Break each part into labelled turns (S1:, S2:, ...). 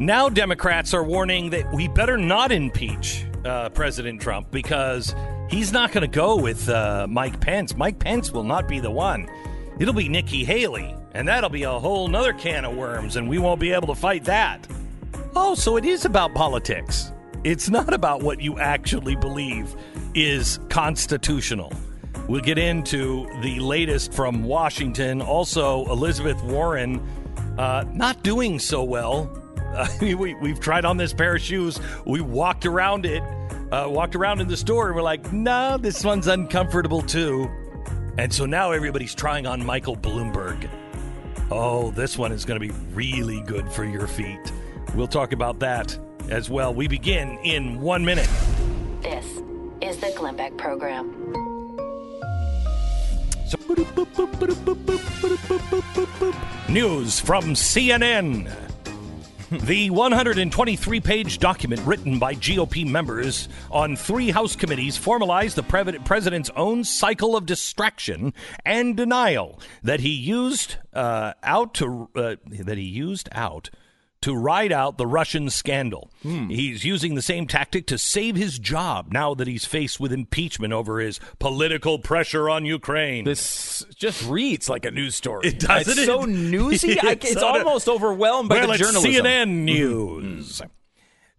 S1: Now, Democrats are warning that we better not impeach uh, President Trump because he's not going to go with uh, Mike Pence. Mike Pence will not be the one. It'll be Nikki Haley, and that'll be a whole nother can of worms, and we won't be able to fight that. Oh, so it is about politics. It's not about what you actually believe is constitutional. We'll get into the latest from Washington. Also, Elizabeth Warren uh, not doing so well uh, we, we've tried on this pair of shoes. We walked around it, uh, walked around in the store, and we're like, no, this one's uncomfortable too. And so now everybody's trying on Michael Bloomberg. Oh, this one is going to be really good for your feet. We'll talk about that as well. We begin in one minute.
S2: This is the Glenn Beck Program.
S1: News from CNN. The 123 page document written by GOP members on three House committees formalized the president's own cycle of distraction and denial that he used uh, out to uh, that he used out to ride out the Russian scandal. Hmm. He's using the same tactic to save his job now that he's faced with impeachment over his political pressure on Ukraine.
S3: This just reads like a news story.
S1: It does.
S3: It's so newsy. it's, I, it's almost overwhelmed by
S1: well,
S3: the journalism.
S1: CNN News. Mm-hmm.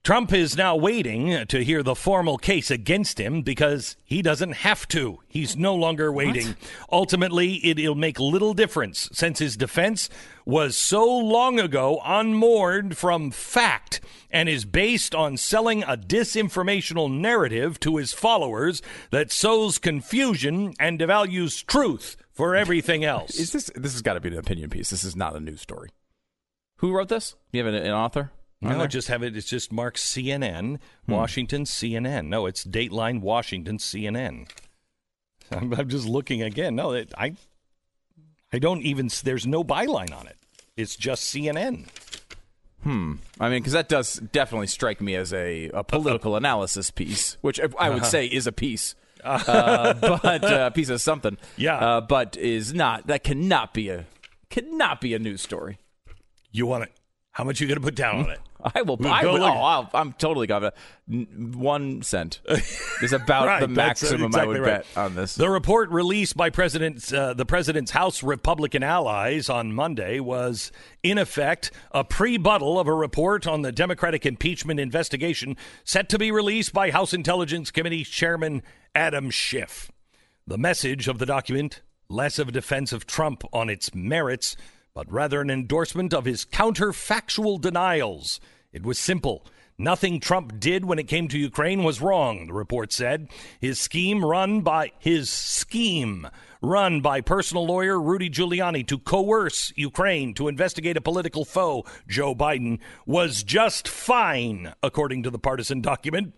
S1: Trump is now waiting to hear the formal case against him because he doesn't have to. He's no longer waiting. What? Ultimately, it'll make little difference since his defense was so long ago unmoored from fact and is based on selling a disinformational narrative to his followers that sows confusion and devalues truth for everything else.
S3: Is this this has got to be an opinion piece. This is not a news story. Who wrote this? Do you have an, an author?
S1: No, there? just have it. It's just marked CNN, hmm. Washington, CNN. No, it's Dateline, Washington, CNN. I'm, I'm just looking again. No, it, I, I don't even. There's no byline on it. It's just CNN.
S3: Hmm. I mean, because that does definitely strike me as a, a political analysis piece, which I would uh-huh. say is a piece. uh, but uh, a piece of something.
S1: Yeah.
S3: Uh, but is not. That cannot be a cannot be a news story.
S1: You want it? How much are you going to put down on it?
S3: I will. We'll I will oh, i am totally confident. One cent is about right, the maximum exactly I would right. bet on this.
S1: The report released by President uh, the president's House Republican allies on Monday was, in effect, a pre-buttal of a report on the Democratic impeachment investigation set to be released by House Intelligence Committee Chairman Adam Schiff. The message of the document, less of a defense of Trump on its merits but rather an endorsement of his counterfactual denials. It was simple. Nothing Trump did when it came to Ukraine was wrong, the report said. His scheme run by his scheme run by personal lawyer Rudy Giuliani to coerce Ukraine to investigate a political foe, Joe Biden, was just fine, according to the partisan document.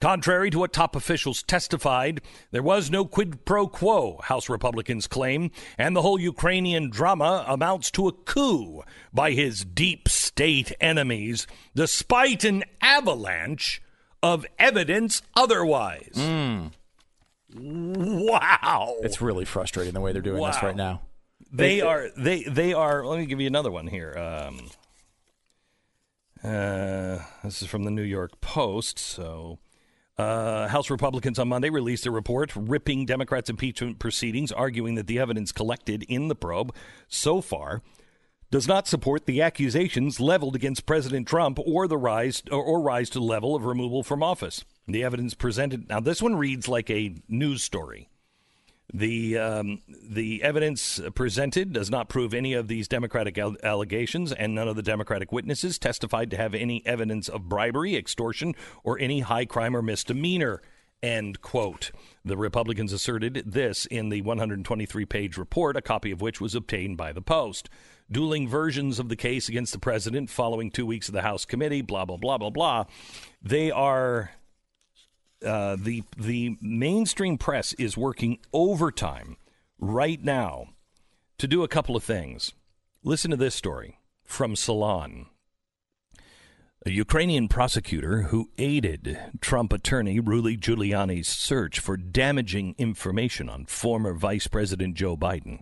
S1: Contrary to what top officials testified, there was no quid pro quo, House Republicans claim, and the whole Ukrainian drama amounts to a coup by his deep state enemies, despite an avalanche of evidence otherwise.
S3: Mm.
S1: Wow.
S3: It's really frustrating the way they're doing wow. this right now.
S1: They, they are they they are let me give you another one here. Um, uh, this is from the New York Post, so uh, House Republicans on Monday released a report ripping Democrats' impeachment proceedings, arguing that the evidence collected in the probe so far does not support the accusations leveled against President Trump or the rise or, or rise to the level of removal from office. The evidence presented now this one reads like a news story. The um, the evidence presented does not prove any of these Democratic allegations, and none of the Democratic witnesses testified to have any evidence of bribery, extortion, or any high crime or misdemeanor. End quote. The Republicans asserted this in the 123 page report, a copy of which was obtained by the Post. Dueling versions of the case against the president following two weeks of the House committee, blah, blah, blah, blah, blah. They are uh, the the mainstream press is working overtime right now to do a couple of things. Listen to this story from Salon. A Ukrainian prosecutor who aided Trump attorney Rudy Giuliani's search for damaging information on former Vice President Joe Biden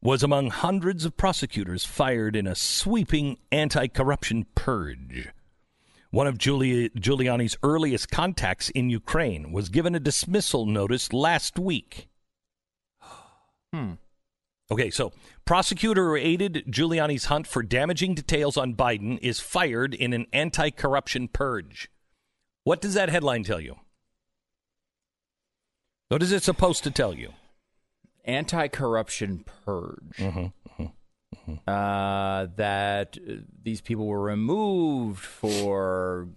S1: was among hundreds of prosecutors fired in a sweeping anti corruption purge. One of Giuli- Giuliani's earliest contacts in Ukraine was given a dismissal notice last week.
S3: Hmm.
S1: Okay, so prosecutor who aided Giuliani's hunt for damaging details on Biden is fired in an anti corruption purge. What does that headline tell you? What is it supposed to tell you?
S3: Anti-corruption purge.
S1: Mm-hmm,
S3: Uh, that uh, these people were removed for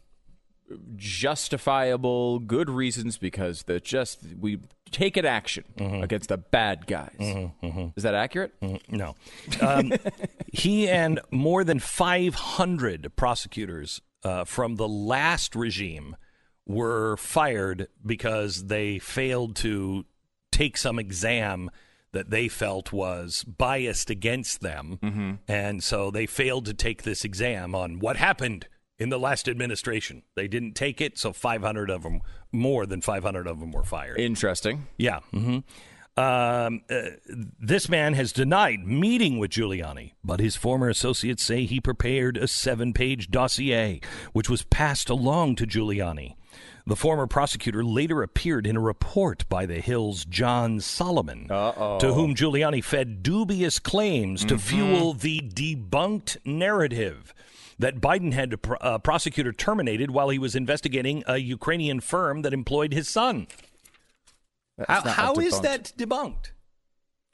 S3: justifiable good reasons because they're just we taken action
S1: Mm-hmm.
S3: against the bad guys. Is that accurate?
S1: No. Um, he and more than 500 prosecutors uh, from the last regime were fired because they failed to take some exam that they felt was biased against them. And so they failed to take this exam on what happened in the last administration. They didn't take it, so 500 of them, more than 500 of them were fired.
S3: Interesting.
S1: Yeah. hmm Um, uh, this man has denied meeting with Giuliani, but his former associates say he prepared a seven page dossier, which was passed along to Giuliani. The former prosecutor later appeared in a report by the Hill's John Solomon, to whom Giuliani fed dubious claims to fuel the debunked narrative that Biden had a uh, prosecutor terminated while he was investigating a Ukrainian firm that employed his son. How,
S3: That's
S1: how is that debunked?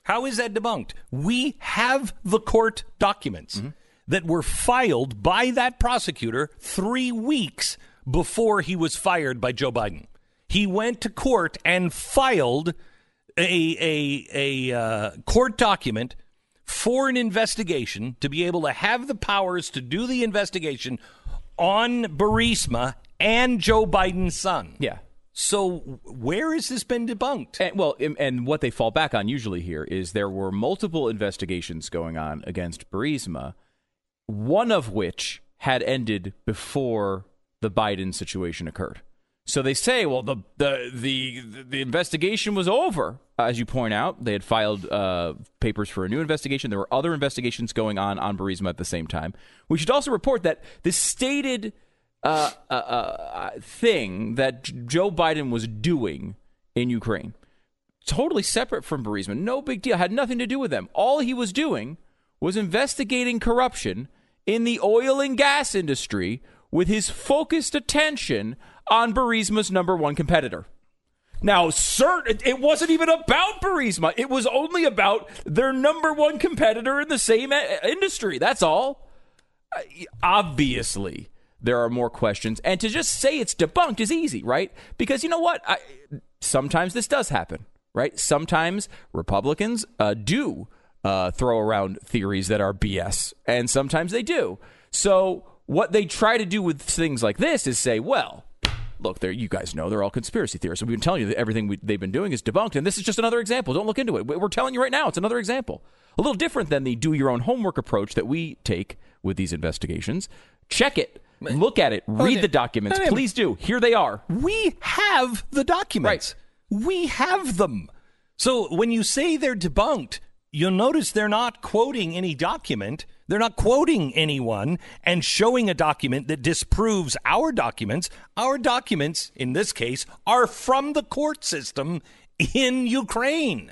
S1: How is that debunked? We have the court documents
S3: Mm-hmm.
S1: that were filed by that prosecutor three weeks before he was fired by Joe Biden. He went to court and filed a a a uh, court document for an investigation to be able to have the powers to do the investigation on Burisma and Joe Biden's son.
S3: Yeah.
S1: So where has this been debunked?
S3: And, well, and, and what they fall back on usually here is there were multiple investigations going on against Burisma, one of which had ended before the Biden situation occurred. So they say, well, the the the the investigation was over. As you point out, they had filed uh, papers for a new investigation. There were other investigations going on on Burisma at the same time. We should also report that the stated uh, uh, uh, thing that Joe Biden was doing in Ukraine, totally separate from Burisma, no big deal, had nothing to do with them. All he was doing was investigating corruption in the oil and gas industry with his focused attention on Burisma's number one competitor. Now, certain it wasn't even about Burisma. It was only about their number one competitor in the same uh, industry. That's all. Obviously, there are more questions, and to just say it's debunked is easy, right? Because you know what? I, sometimes this does happen, right? Sometimes Republicans uh, do uh, throw around theories that are BS, and sometimes they do. So, what they try to do with things like this is say, well, look, there you guys know they're all conspiracy theorists. We've been telling you that everything we, they've been doing is debunked, and this is just another example. Don't look into it. We're telling you right now, it's another example. A little different than the do your own homework approach that we take with these investigations. Check it, look at it, oh, read the documents. Please do. Here they are.
S1: We have the documents. We have them. So when you say they're debunked, you'll notice they're not quoting any document. They're not quoting anyone and showing a document that disproves our documents. Our documents, in this case, are from the court system in Ukraine.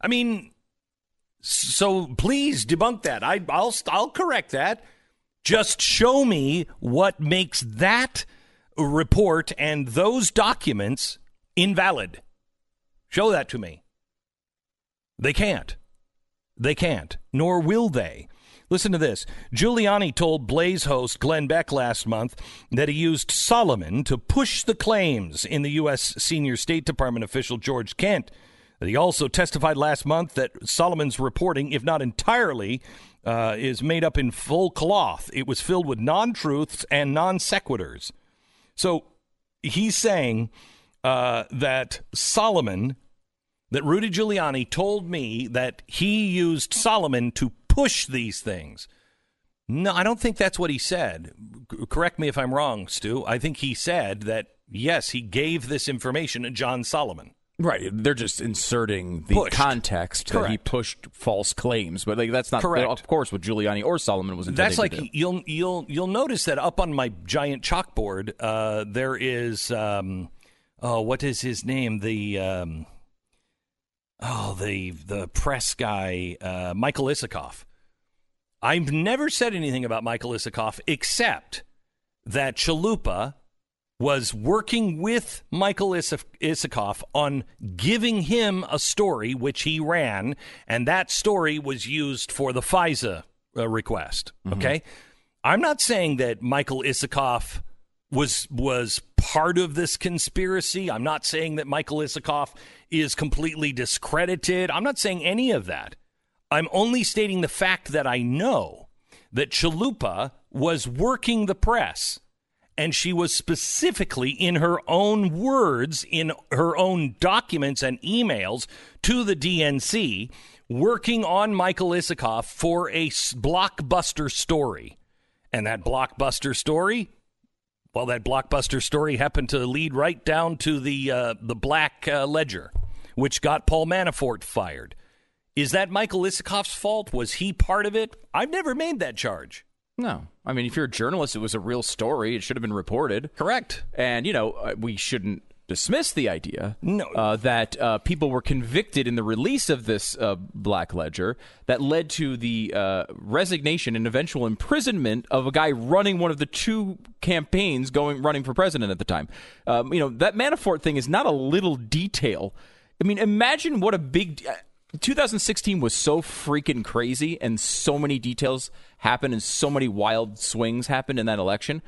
S1: I mean, so please debunk that. I, I'll I'll correct that. Just show me what makes that report and those documents invalid. Show that to me. They can't. They can't, nor will they. Listen to this. Giuliani told Blaze host Glenn Beck last month that he used Solomon to push the claims in the U.S. senior State Department official George Kent. He also testified last month that Solomon's reporting, if not entirely, uh, is made up in full cloth. It was filled with non truths and non sequiturs. So he's saying uh, that Solomon, that Rudy Giuliani told me that he used Solomon to push these things. No, I don't think that's what he said. C- correct me if I'm wrong, Stu. I think he said that, yes, he gave this information to John Solomon.
S3: Right, they're just inserting the
S1: Pushed.
S3: context that he pushed false claims, but like that's not
S1: Correct.
S3: of course what Giuliani or Solomon was intending
S1: That's like
S3: to do.
S1: you'll you'll you'll notice that up on my giant chalkboard, uh, there is um, oh, what is his name? The um, oh, the the press guy, uh, Michael Isikoff. I've never said anything about Michael Isikoff except that Chalupa was working with Michael Is- Isikoff on giving him a story which he ran, and that story was used for the FISA uh, request. Okay, I'm not saying that Michael Isikoff was was part of this conspiracy. I'm not saying that Michael Isikoff is completely discredited. I'm not saying any of that. I'm only stating the fact that I know that Chalupa was working the press and she was specifically in her own words in her own documents and emails to the DNC working on Michael Isikoff for a blockbuster story. And that blockbuster story well, that blockbuster story happened to lead right down to the uh, the Black uh, Ledger, which got Paul Manafort fired. Is that Michael Isikoff's fault? Was he part of it? I've never made that charge.
S3: No, I mean if you're a journalist, it was a real story. It should have been reported.
S1: Correct.
S3: And you know uh, we shouldn't dismiss the idea
S1: No.
S3: uh, that uh, people were convicted in the release of this uh, Black Ledger that led to the uh, resignation and eventual imprisonment of a guy running one of the two campaigns going running for president at the time. Um, you know that Manafort thing is not a little detail. I mean, imagine what a big. Uh, 2016 was so freaking crazy, and so many details happened, and so many wild swings happened in that election.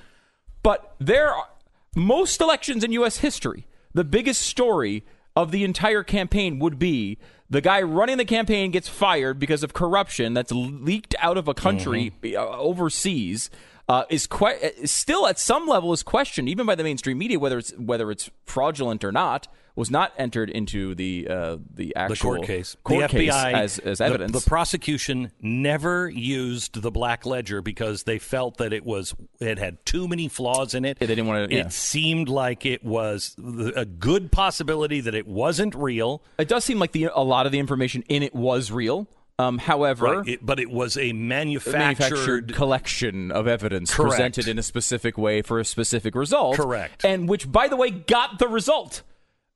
S3: But there are most elections in U.S. history, the biggest story of the entire campaign would be the guy running the campaign gets fired because of corruption that's leaked out of a country uh, overseas. Uh, is que- is still at some level is questioned even by the mainstream media whether it's whether it's fraudulent or not was not entered into the uh, the actual
S1: The court case.
S3: court
S1: the
S3: case
S1: FBI,
S3: as, as evidence.
S1: The, prosecution never used the Black Ledger because they felt that it was it had too many flaws in it.
S3: They didn't wanna-
S1: It
S3: yeah.
S1: seemed like it was a good possibility that it wasn't real.
S3: it does seem like the a lot of the information in it was real. Um, however,
S1: Right. It- but it was a
S3: a
S1: manufactured,
S3: manufactured collection of evidence
S1: Correct.
S3: presented in a specific way for a specific result.
S1: Correct.
S3: And which, by the way, got the result.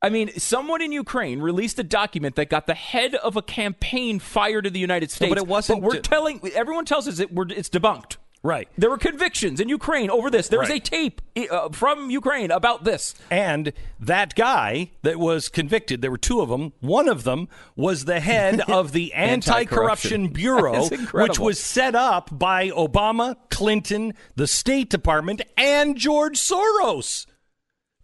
S3: I mean, someone in Ukraine released a document that got the head of a campaign fired in the United States.
S1: but it wasn't
S3: we're
S1: de-
S3: telling everyone tells us it, we're, it's debunked.
S1: Right.
S3: There were convictions in Ukraine over this. There was a tape uh, from Ukraine about this.
S1: And that guy that was convicted, there were two of them. One of them was the head of the Anti Corruption Bureau, which was set up by Obama, Clinton, the State Department, and George Soros.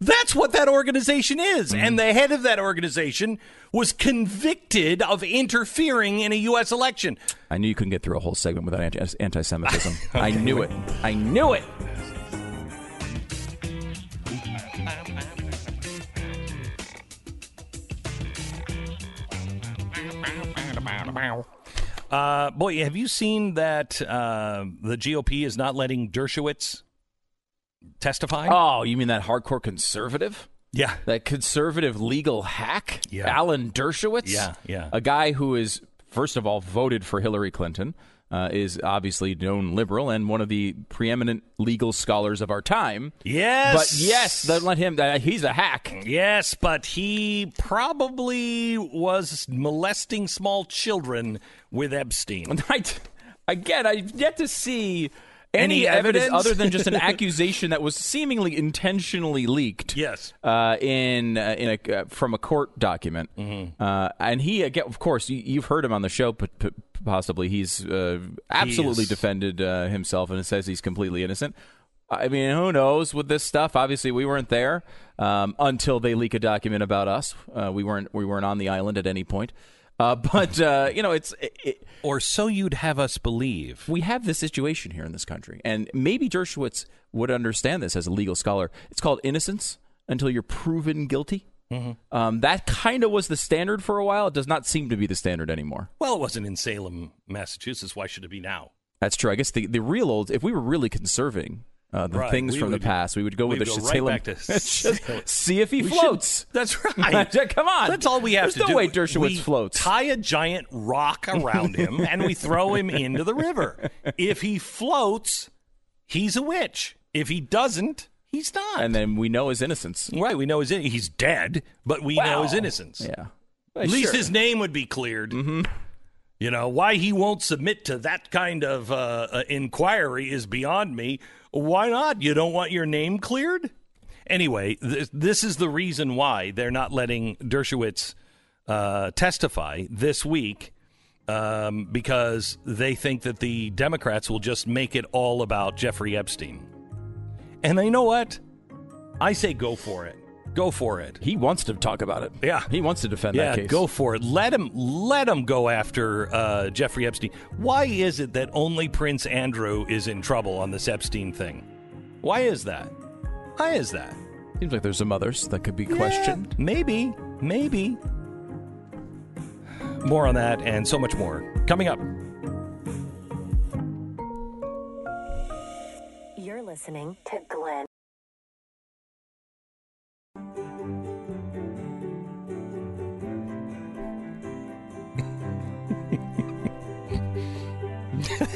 S1: That's what that organization is.
S3: Mm-hmm.
S1: And the head of that organization was convicted of interfering in a U.S. election.
S3: I knew you couldn't get through a whole segment without anti- anti-Semitism. I knew it. I knew it.
S1: Uh, boy, have you seen that uh, the GOP is not letting Dershowitz testify?
S3: Oh, you mean that hardcore conservative?
S1: yeah.
S3: that conservative legal hack,
S1: Yeah.
S3: Alan Dershowitz.
S1: Yeah, yeah.
S3: A guy who is, first of all, voted for Hillary Clinton, uh, is obviously known liberal and one of the preeminent legal scholars of our time.
S1: Yes.
S3: But yes, don't let him. Uh, he's a hack.
S1: Yes, but he probably was molesting small children with Epstein.
S3: I, again, I've yet to see any,
S1: Any
S3: evidence,
S1: evidence?
S3: other than just an accusation that was seemingly intentionally leaked.
S1: Yes.
S3: uh, in uh, in a uh, from a court document,
S1: Mm-hmm.
S3: uh, and he again, of course, you, you've heard him on the show, p- p- possibly he's uh, absolutely
S1: is.
S3: defended uh, himself and says he's completely innocent. I mean, who knows with this stuff? Obviously, we weren't there um, until they leak a document about us. Uh, we weren't we weren't on the island at any point. Uh, but uh, you know, it's it, it,
S1: Or so you'd have us believe.
S3: we have this situation here in this country, and maybe Dershowitz would understand this as a legal scholar. It's called innocence until you're proven guilty. Um, that kind of was the standard for a while. It does not seem to be the standard anymore.
S1: Well, it wasn't in Salem, Massachusetts. Why should it be now?
S3: That's true. I guess the, the real old, if we were really conserving, uh, the
S1: Right.
S3: things
S1: We
S3: from
S1: would-
S3: the past. We would go with
S1: we'd
S3: the
S1: right to
S3: see if he
S1: We should-
S3: floats.
S1: that's right.
S3: Come on.
S1: That's all we have to do.
S3: There's
S1: to
S3: no
S1: do.
S3: way Dershowitz
S1: we
S3: floats.
S1: Tie a giant rock around him and we throw him into the river. If he floats, he's a witch. If he doesn't, he's not.
S3: and then we know his innocence.
S1: right, we know his in- he's dead, but we know his innocence.
S3: Yeah.
S1: At least
S3: Sure.
S1: his name would be cleared. Mm-hmm. You know why he won't submit to that kind of uh, uh, inquiry is beyond me. Why not? You don't want your name cleared. Anyway, th- this is the reason why they're not letting Dershowitz uh, testify this week um, because they think that the Democrats will just make it all about Jeffrey Epstein. And you know what? I say go for it. Go for it.
S3: He wants to talk about it.
S1: Yeah.
S3: He wants to defend
S1: Yeah,
S3: that case.
S1: go for it. Let him let him go after uh, Jeffrey Epstein. Why is it that only Prince Andrew is in trouble on this Epstein thing? Why is that? Why is that?
S3: Seems like there's some others that could be questioned.
S1: Maybe, maybe. More on that and so much more coming up.
S2: You're listening to Glenn.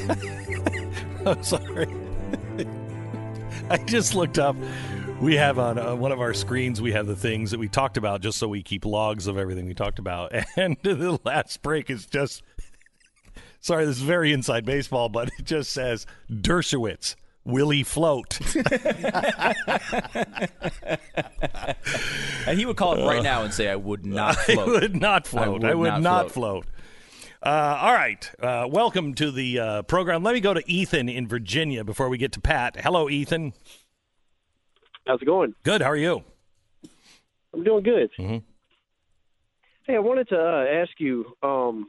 S1: I'm sorry. I just looked up. We have on uh, one of our screens, we have the things that we talked about just so we keep logs of everything we talked about. And the last break is just, sorry, this is very inside baseball, but it just says Dershowitz. Will he float?
S3: And he would call it right now and say, I would not
S1: I would not float. I would, not, float. Uh, all right. Uh, welcome to the uh, program. Let me go to Ethan in Virginia before we get to Pat. Hello, Ethan.
S4: How's it going?
S1: Good. How are you?
S4: I'm doing good.
S1: Mhm.
S4: Hey, I wanted to uh, ask you. Um,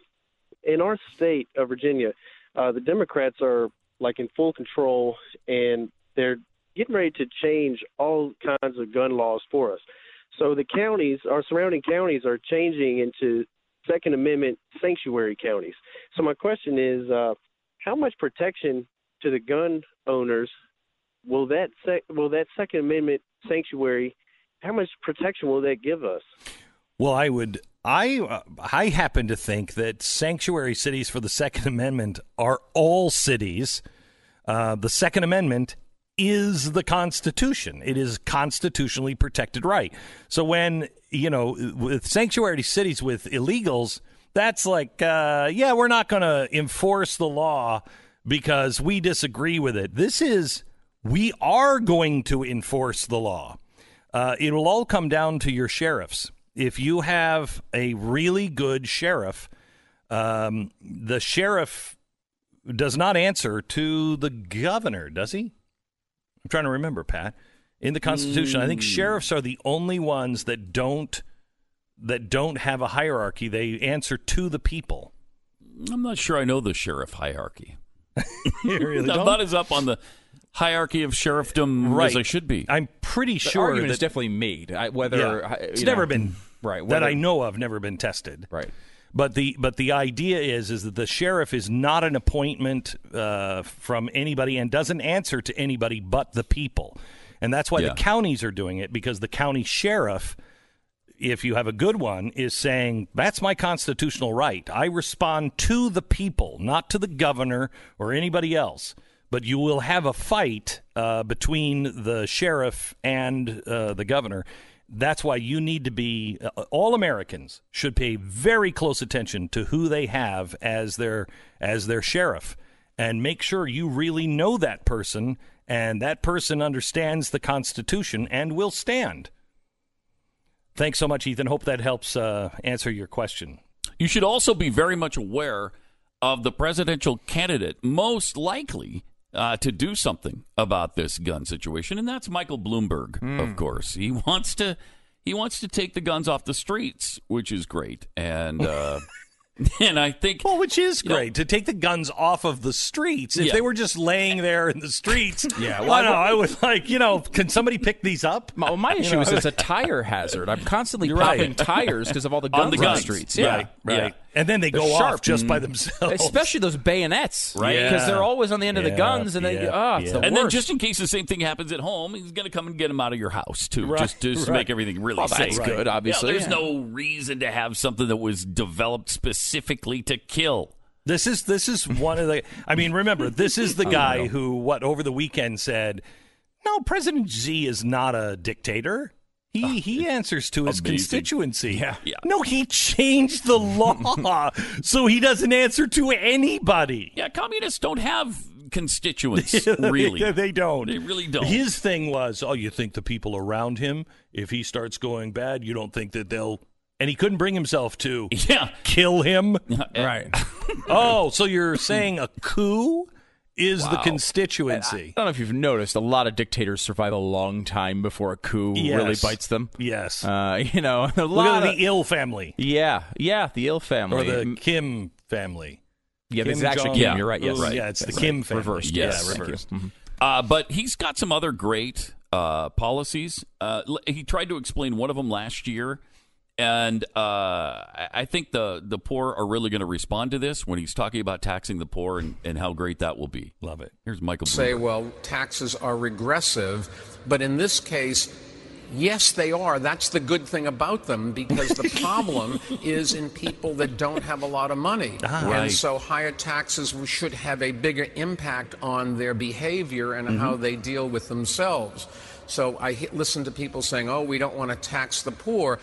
S4: in our state of Virginia, uh, the Democrats are like in full control, and they're getting ready to change all kinds of gun laws for us. So the counties, our surrounding counties, are changing into Second Amendment sanctuary counties. So my question is, uh, how much protection to the gun owners will that sec- will that Second Amendment sanctuary? How much protection will that give us?
S1: Well, I would. I uh, I happen to think that sanctuary cities for the Second Amendment are all cities. Uh, the Second Amendment is the Constitution. It is constitutionally protected right. So when you know with sanctuary cities with illegals, that's like, uh, yeah, we're not going to enforce the law because we disagree with it. This is we are going to enforce the law. Uh, it will all come down to your sheriffs. If you have a really good sheriff, um, the sheriff does not answer to the governor, does he? I'm trying to remember, Pat. In the Constitution, I think hmm. sheriffs are the only ones that don't that don't have a hierarchy. They answer to the people.
S5: I'm not sure I know the sheriff hierarchy.
S1: Really
S5: I'm
S1: don't?
S5: as up on the hierarchy of sheriffdom
S1: Right.
S5: as I should be.
S1: I'm pretty
S3: The
S1: sure that
S3: is definitely made. I, whether
S1: Yeah.
S3: I-
S1: it's
S3: you
S1: never been
S3: right
S1: that I know of, never been tested.
S3: Right.
S1: But the but the idea is is that the sheriff is not an appointment uh, from anybody and doesn't answer to anybody but the people, and that's why
S5: Yeah.
S1: the counties are doing it because the county sheriff, if you have a good one, is saying that's my constitutional right. I respond to the people, not to the governor or anybody else. But you will have a fight uh, between the sheriff and uh, the governor. That's why you need to be uh, all Americans should pay very close attention to who they have as their as their sheriff and make sure you really know that person and that person understands the constitution and will stand. Thanks so much Ethan. Hope that helps uh, answer your question.
S5: You should also be very much aware of the presidential candidate most likely uh, to do something about this gun situation, and that's Michael Bloomberg. Of course, he wants to he wants to take the guns off the streets, which is great, and uh, and I think
S1: Well, which is
S5: You know-
S1: great to take the guns off of the streets. If
S5: Yeah.
S1: they were just laying there in the streets,
S3: Yeah,
S1: well,
S3: well,
S1: I know. I would like, you know, can somebody pick these up?
S3: My, well, my
S1: You
S3: issue
S1: know,
S3: is it's a tire hazard. I'm constantly
S1: You're
S3: popping
S1: right.
S3: tires because of all the guns
S5: on the
S3: on
S5: guns
S3: streets.
S5: Yeah,
S1: Right, right.
S5: yeah.
S1: And then they
S3: They're
S1: go off
S3: sharp.
S1: just by mm. themselves.
S3: Especially those bayonets,
S5: Right.
S3: Because
S1: Yeah.
S3: they're always on the end of the
S1: Yeah,
S3: guns, and they
S1: yeah,
S3: oh, it's
S1: yeah.
S3: the
S5: And then just in case the same thing happens at home, he's going to come and get him out of your house too,
S1: Right,
S5: just, just to make everything really
S3: Well,
S5: safe.
S3: that's good, obviously.
S5: Yeah, there's
S3: yeah.
S5: no reason to have something that was developed specifically to kill.
S1: This is this is one of the. I mean, remember, this is the oh, guy who what over the weekend said, "No, President Xi is not a dictator. He ah, he answers to his
S5: amazing.
S1: constituency.
S5: Yeah. Yeah.
S1: No, he changed the law so he doesn't answer to anybody.
S5: Yeah, communists don't have constituents, really.
S1: they, they don't.
S5: They really don't.
S1: His thing was, oh, you think the people around him, if he starts going bad, you don't think that they'll. And he couldn't bring himself to
S5: yeah.
S1: kill him.
S3: right.
S1: Oh, so you're saying a coup is the constituency?
S3: I don't know if you've noticed, a lot of dictators survive a long time before a coup
S1: Yes.
S3: really bites them.
S1: Yes.
S3: Uh, you know, a
S1: Look
S3: lot
S1: at
S3: of
S1: the Il family
S3: yeah, yeah, the
S1: Il
S3: family
S1: or
S3: the
S1: Kim family.
S3: yeah,
S1: Kim
S3: it's actually
S1: Jong-
S3: Kim. You're right. Yes,
S1: Ooh, Yeah, it's the
S3: That's
S1: Kim
S3: right.
S1: family.
S3: reversed.
S5: Yes.
S1: Yeah, reversed.
S3: Mhm.
S5: Uh, but he's got some other great uh, policies. Uh, he tried to explain one of them last year, and uh, I I think the the poor are really going to respond to this when he's talking about taxing the poor and, and how great that will be.
S1: Love it.
S5: Here's Michael.
S6: say,
S5: Bloomberg.
S6: well, taxes are regressive. But in this case, yes, they are. That's the good thing about them because the problem is in people that don't have a lot of money.
S5: Right.
S6: And so higher taxes should have a bigger impact on their behavior and how they deal with themselves. So I listen to people saying, oh, we don't want to tax the poor.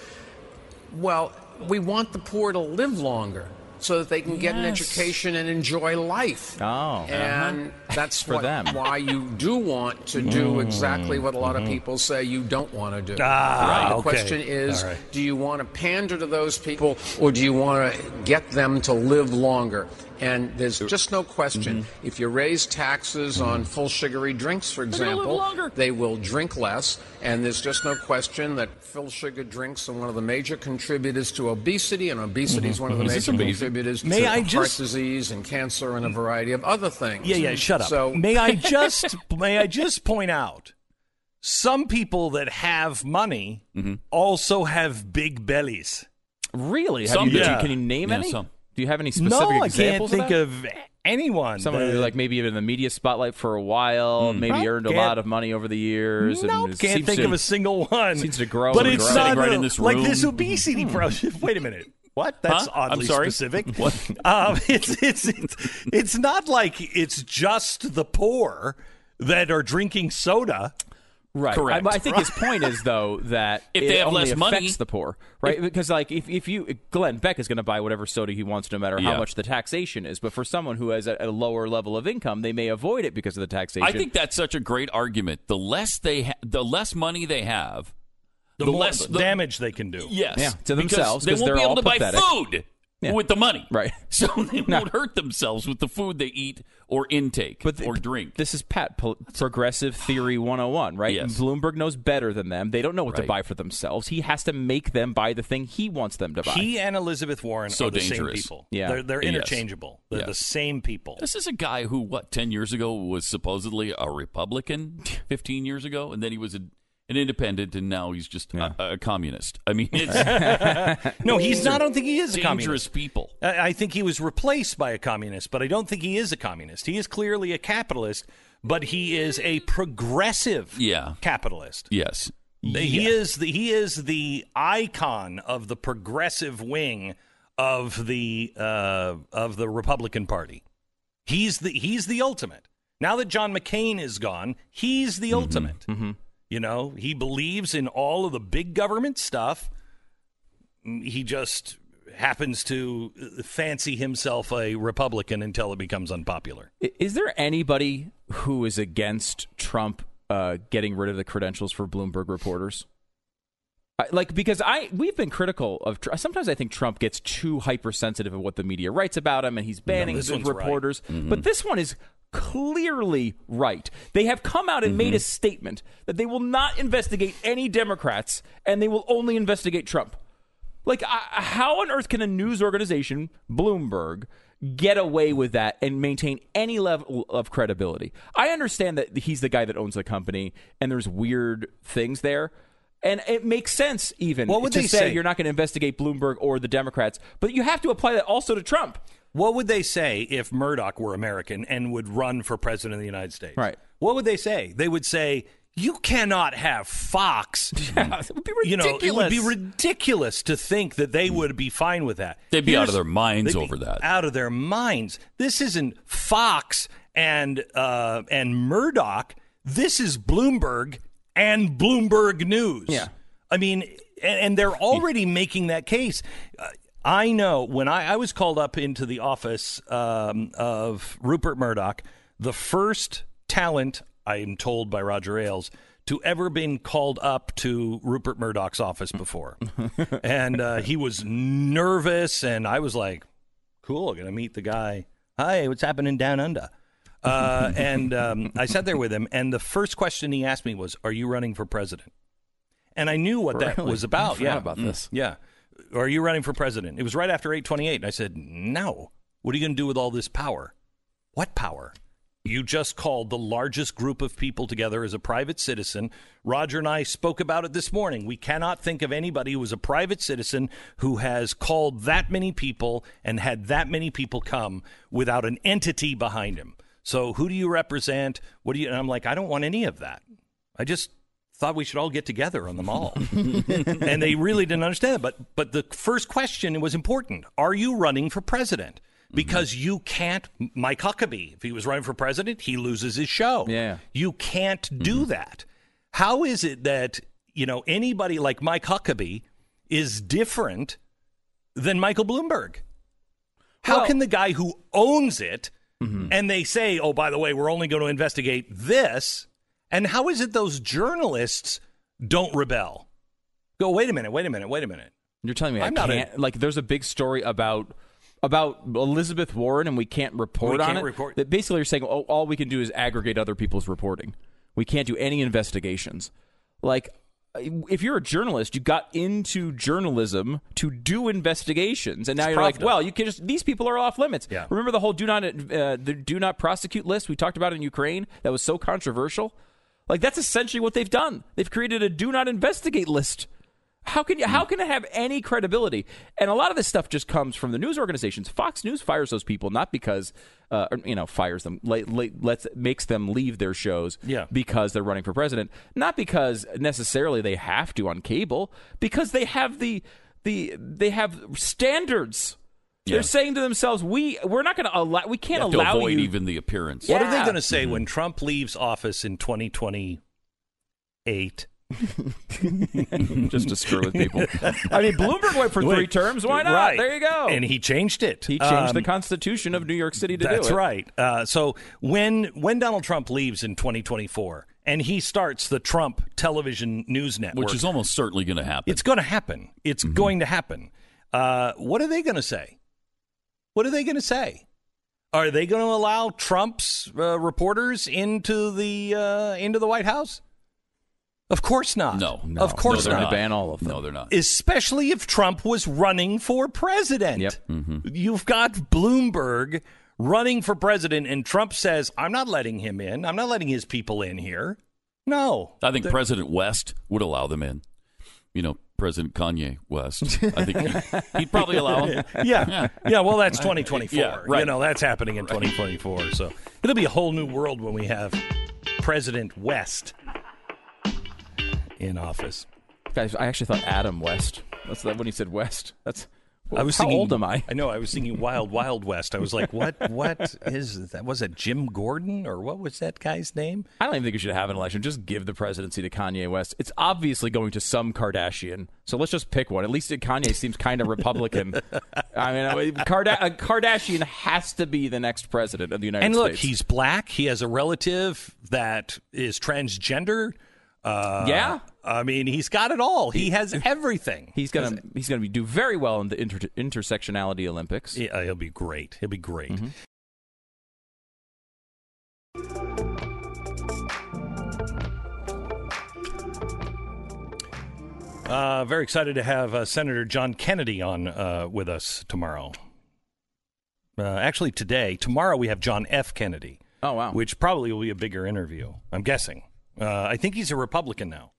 S6: Well, we want the poor to live longer so that they can get an education and enjoy life.
S3: Oh. Uh-huh.
S6: and that's
S3: For
S6: what,
S3: them.
S6: why you do want to do mm-hmm. exactly what a lot of mm-hmm. people say you don't want to do.
S1: Ah,
S6: the
S1: okay.
S6: question is,
S1: All right.
S6: do you want to pander to those people or do you want to get them to live longer? And there's just no question. Mm-hmm. If you raise taxes on mm-hmm. full sugary drinks, for example, they will drink less. And there's just no question that full sugar drinks are one of the major contributors to obesity, and obesity is mm-hmm. one of the
S5: Is
S6: major contributors
S1: May
S6: to
S1: I
S6: heart
S1: just-
S6: disease and cancer and a variety of other things.
S1: Yeah, yeah, shut up.
S6: So
S1: may I just may I just point out some people that have money
S5: Mm-hmm.
S1: also have big bellies.
S3: Really? Have
S5: Some
S3: you,
S1: do.
S3: Can you name
S5: Yeah,
S3: any?
S5: some.
S3: Do you have any specific
S1: no, I can't
S3: examples
S1: think
S3: of, that?
S1: of anyone.
S3: Someone who
S1: that-
S3: like maybe even in the media spotlight for a while, maybe
S1: Well,
S3: earned a lot of money over the years.
S1: no,
S3: and
S1: can't
S3: seems
S1: think
S3: to-
S1: of a single one.
S3: seems to grow
S1: but
S3: and
S1: it's
S3: grow.
S1: not
S5: right
S1: a-
S5: in this
S1: like
S5: room.
S1: this obesity problem. Wait a minute. What? That's
S5: Huh? I'm
S1: oddly
S5: sorry?
S1: specific. Um, it's, it's it's it's not like it's just the poor that are drinking soda.
S3: Right.
S5: Correct.
S3: I, I think his point is though that
S5: If
S3: it
S5: they have
S3: only
S5: less
S3: affects
S5: money-
S3: the poor, right? because like if, if you Glenn Beck is going to buy whatever soda he wants, no matter how much the taxation is. But for someone who has a, a lower level of income, they may avoid it because of the taxation.
S5: I think that's such a great argument. The less they, ha- the less money they have,
S1: The,
S5: The
S1: more
S5: less- the-
S1: damage they can do.
S5: yes,
S3: Yeah, to
S5: because
S3: themselves,
S5: they
S3: 'cause
S5: won't
S3: they're
S5: be able
S3: all
S5: to buy food
S3: Yeah.
S5: with the money,
S3: Right.
S5: So they
S3: No.
S5: won't hurt themselves with the food they eat or intake
S3: But the-
S5: or drink.
S3: This is Pat Pol- Progressive Theory 101, right?
S5: Yes.
S3: Bloomberg knows better than them. They don't know what to buy for themselves. He has to make them buy the thing he wants them to buy.
S1: He and Elizabeth Warren
S5: So
S1: are the
S5: dangerous.
S1: same people.
S3: Yeah.
S1: They're, they're
S5: Yes.
S1: interchangeable. They're
S5: Yes.
S1: the same people.
S5: This is a guy who, what, 10 years ago was supposedly a Republican, 15 years ago, and then he was a, an independent, and now he's just a, a communist. I mean, it's
S1: No, he's not. I don't think he is a
S5: dangerous
S1: communist.
S5: people.
S1: I I think he was replaced by a communist, but I don't think he is a communist. He is clearly a capitalist, but he is a progressive
S5: Yeah.
S1: capitalist.
S5: Yes.
S1: He is the he is the icon of the progressive wing of the uh, of the Republican Party. He's the he's the ultimate. Now that John McCain is gone, he's the ultimate. You know, he believes in all of the big government stuff. He just happens to fancy himself a Republican until it becomes unpopular.
S3: Is there anybody who is against Trump uh, getting rid of the credentials for Bloomberg reporters? Like because I we've been critical of sometimes I think Trump gets too hypersensitive of what the media writes about him and he's banning
S1: this
S3: his
S1: one's right.
S3: reporters mm-hmm. but this one is clearly right they have come out and made a mm-hmm. statement that they will not investigate any Democrats and they will only investigate Trump like, I, how on earth can a news organization, Bloomberg, get away with that and maintain any level of credibility? I understand that he's the guy that owns the company and there's weird things there. And it makes sense, even
S1: What would
S3: to
S1: they
S3: say,
S1: say?
S3: you're not going to investigate Bloomberg or the Democrats, but you have to apply that also to Trump.
S1: What would they say if Murdoch were American and would run for president of the United States?
S3: Right.
S1: What would they say? They would say, "You cannot have Fox."
S3: Yeah, it would be
S1: You know, it would be
S3: ridiculous.
S1: ridiculous to think that they would be fine with that.
S5: They'd be out of their minds
S1: they'd be
S5: over that.
S1: Out of their minds. This isn't Fox and uh, and Murdoch. This is Bloomberg and Bloomberg News.
S3: Yeah.
S1: I mean, and, and they're already making that case. Uh, I know when I, I was called up into the office um, of Rupert Murdoch, the first talent, I am told by Roger Ailes, to ever been called up to Rupert Murdoch's office before. and uh, he was nervous, and I was like, cool, going to meet the guy. Hi, what's happening down under? Uh, and um, I sat there with him, and the first question he asked me was, Are you running for president? And I knew what that was about. yeah.
S3: about this.
S1: Yeah. Are you running for president? It was right after 828. And I said, No. What are you going to do with all this power? What power? You just called the largest group of people together as a private citizen. Roger and I spoke about it this morning. We cannot think of anybody who is a private citizen who has called that many people and had that many people come without an entity behind him. So who do you represent? What do you? And I'm like, I don't want any of that. I just thought we should all get together on the mall. and they really didn't understand it. But but the first question was important: Are you running for president? Mm-hmm. Because you can't, Mike Huckabee, if he was running for president, he loses his show.
S3: Yeah.
S1: You can't do mm-hmm. that. How is it that, you know, anybody like Mike Huckabee is different than Michael Bloomberg? How
S3: Well-
S1: can the guy who owns it Mm-hmm. and they say, oh, by the way, we're only going to investigate this? And how is it those journalists don't rebel? Go, wait a minute, wait a minute, wait a minute.
S3: You're telling me
S1: I'm
S3: I
S1: not a-
S3: can't? like, there's a big story about about Elizabeth Warren, and we can't report
S1: We
S3: on
S1: can't
S3: it.
S1: report-
S3: That basically, you're saying oh, all we can do is aggregate other people's reporting. We can't do any investigations. Like, if you're a journalist, you got into journalism to do investigations, and now
S1: It's
S3: you're like, well, you can just these people are off limits.
S1: Yeah.
S3: Remember the whole do not uh, the do not prosecute list we talked about in Ukraine that was so controversial. Like that's essentially what they've done. They've created a do not investigate list. How can you? How can it have any credibility? And a lot of this stuff just comes from the news organizations. Fox News fires those people not because, uh, or, you know, fires them, la- la- lets makes them leave their shows,
S1: Yeah.
S3: because they're running for president, not because necessarily they have to on cable, because they have the the they have standards.
S5: Yeah.
S3: They're saying to themselves, "We we're not going to allow. We can't
S5: have to
S3: allow
S5: avoid
S3: you."
S5: even the appearance.
S1: What are they going to say when Trump leaves office in 2028?
S3: just to screw with people. I mean, Bloomberg went for three terms. Why not?
S1: Right.
S3: There you go.
S1: And he changed it.
S3: He changed the
S1: Um,
S3: Constitution of New York City to do it.
S1: That's right. Uh, so when when Donald Trump leaves in 2024 and he starts the Trump Television News Network,
S5: which is almost certainly going to happen.
S1: it's going to happen. It's
S3: Mm-hmm.
S1: going to happen. Uh, what are they going to say? What are they going to say? Are they going to allow Trump's uh, reporters into the uh, into the White House? Of course not.
S5: no,
S1: of course
S5: no, they're
S1: not.
S3: gonna ban all of them.
S5: No, they're not.
S1: especially if Trump was running for president.
S3: Yep. Mm-hmm.
S1: You've got Bloomberg running for president, and Trump says, I'm not letting him in. I'm not letting his people in here. No.
S5: I think President West would allow them in. You know, President Kanye West. I think he'd, he'd probably allow him.
S1: Yeah. Yeah. Well, that's 2024.
S5: Yeah, right.
S1: You know, that's happening in 2024. So it'll be a whole new world when we have President West in office.
S3: Guys, I actually thought Adam West. That's that when he said West. That's
S1: I was
S3: how
S1: thinking,
S3: old am I?
S1: I know. I was thinking Wild Wild West. I was like, what? What is that? Was it Jim Gordon or what was that guy's name?
S3: I don't even think we should have an election. Just give the presidency to Kanye West. It's obviously going to some Kardashian. So let's just pick one. At least Kanye seems kind of Republican. I mean, Karda- a Kardashian has to be the next president of the United States.
S1: And look,
S3: States.
S1: he's black. He has a relative that is transgender. Uh,
S3: Yeah.
S1: I mean, he's got it all. He has everything.
S3: He's gonna he's gonna be, do very well in the inter- intersectionality Olympics.
S1: Yeah, he'll be great. He'll be great.
S3: Mm-hmm.
S1: Uh, very excited to have uh, Senator John Kennedy on uh, with us tomorrow. Uh, actually, today, tomorrow we have John F. Kennedy,
S3: Oh wow!
S1: which probably will be a bigger interview. I'm guessing. Uh, I think he's a Republican now.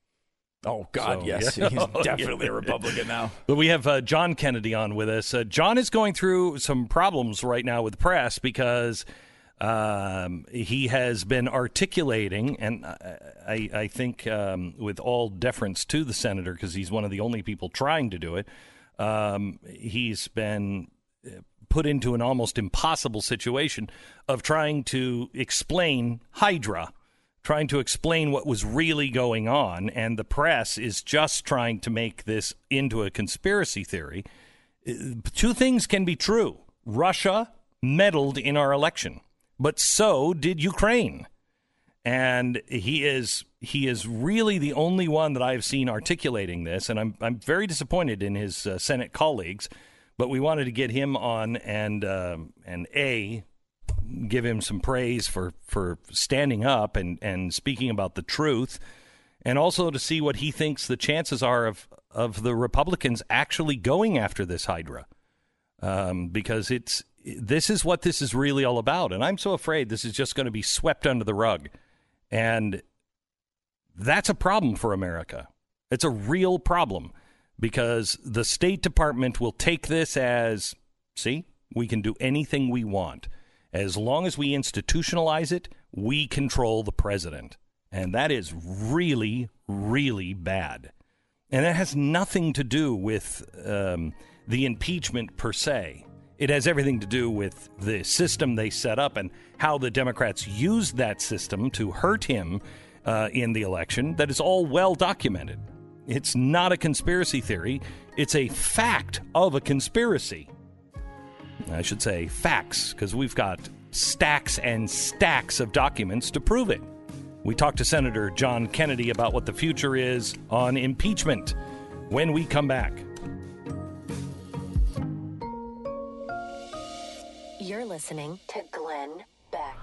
S3: Oh God,
S1: So,
S3: yes,
S1: yeah.
S3: he's definitely a Republican now.
S1: But we have uh, John Kennedy on with us. Uh, John is going through some problems right now with the press because um, he has been articulating, and I, I, think um, with all deference to the senator, because he's one of the only people trying to do it, um, he's been uh, put into an almost impossible situation of trying to explain Hydra trying to explain what was really going on, and the press is just trying to make this into a conspiracy theory. Uh, Two things can be true Russia meddled in our election, but so did Ukraine. And he is he is really the only one that I've seen articulating this, and I'm I'm very disappointed in his uh, Senate colleagues. But we wanted to get him on and um and a give him some praise for, for standing up and, and speaking about the truth, and also to see what he thinks the chances are of, of the Republicans actually going after this Hydra. Um, because it's this is what this is really all about. And I'm so afraid this is just going to be swept under the rug. And that's a problem for America. It's a real problem because the State Department will take this as see, we can do anything we want. As long as we institutionalize it, we control the president. And that is really, really bad. And it has nothing to do with um, the impeachment per se. It has everything to do with the system they set up and how the Democrats used that system to hurt him uh, in the election. That is all well documented. It's not a conspiracy theory, it's a fact of a conspiracy. I should say facts, because we've got stacks and stacks of documents to prove it. We talked to Senator John Kennedy about what the future is on impeachment when we come back.
S2: You're listening to Glenn Beck.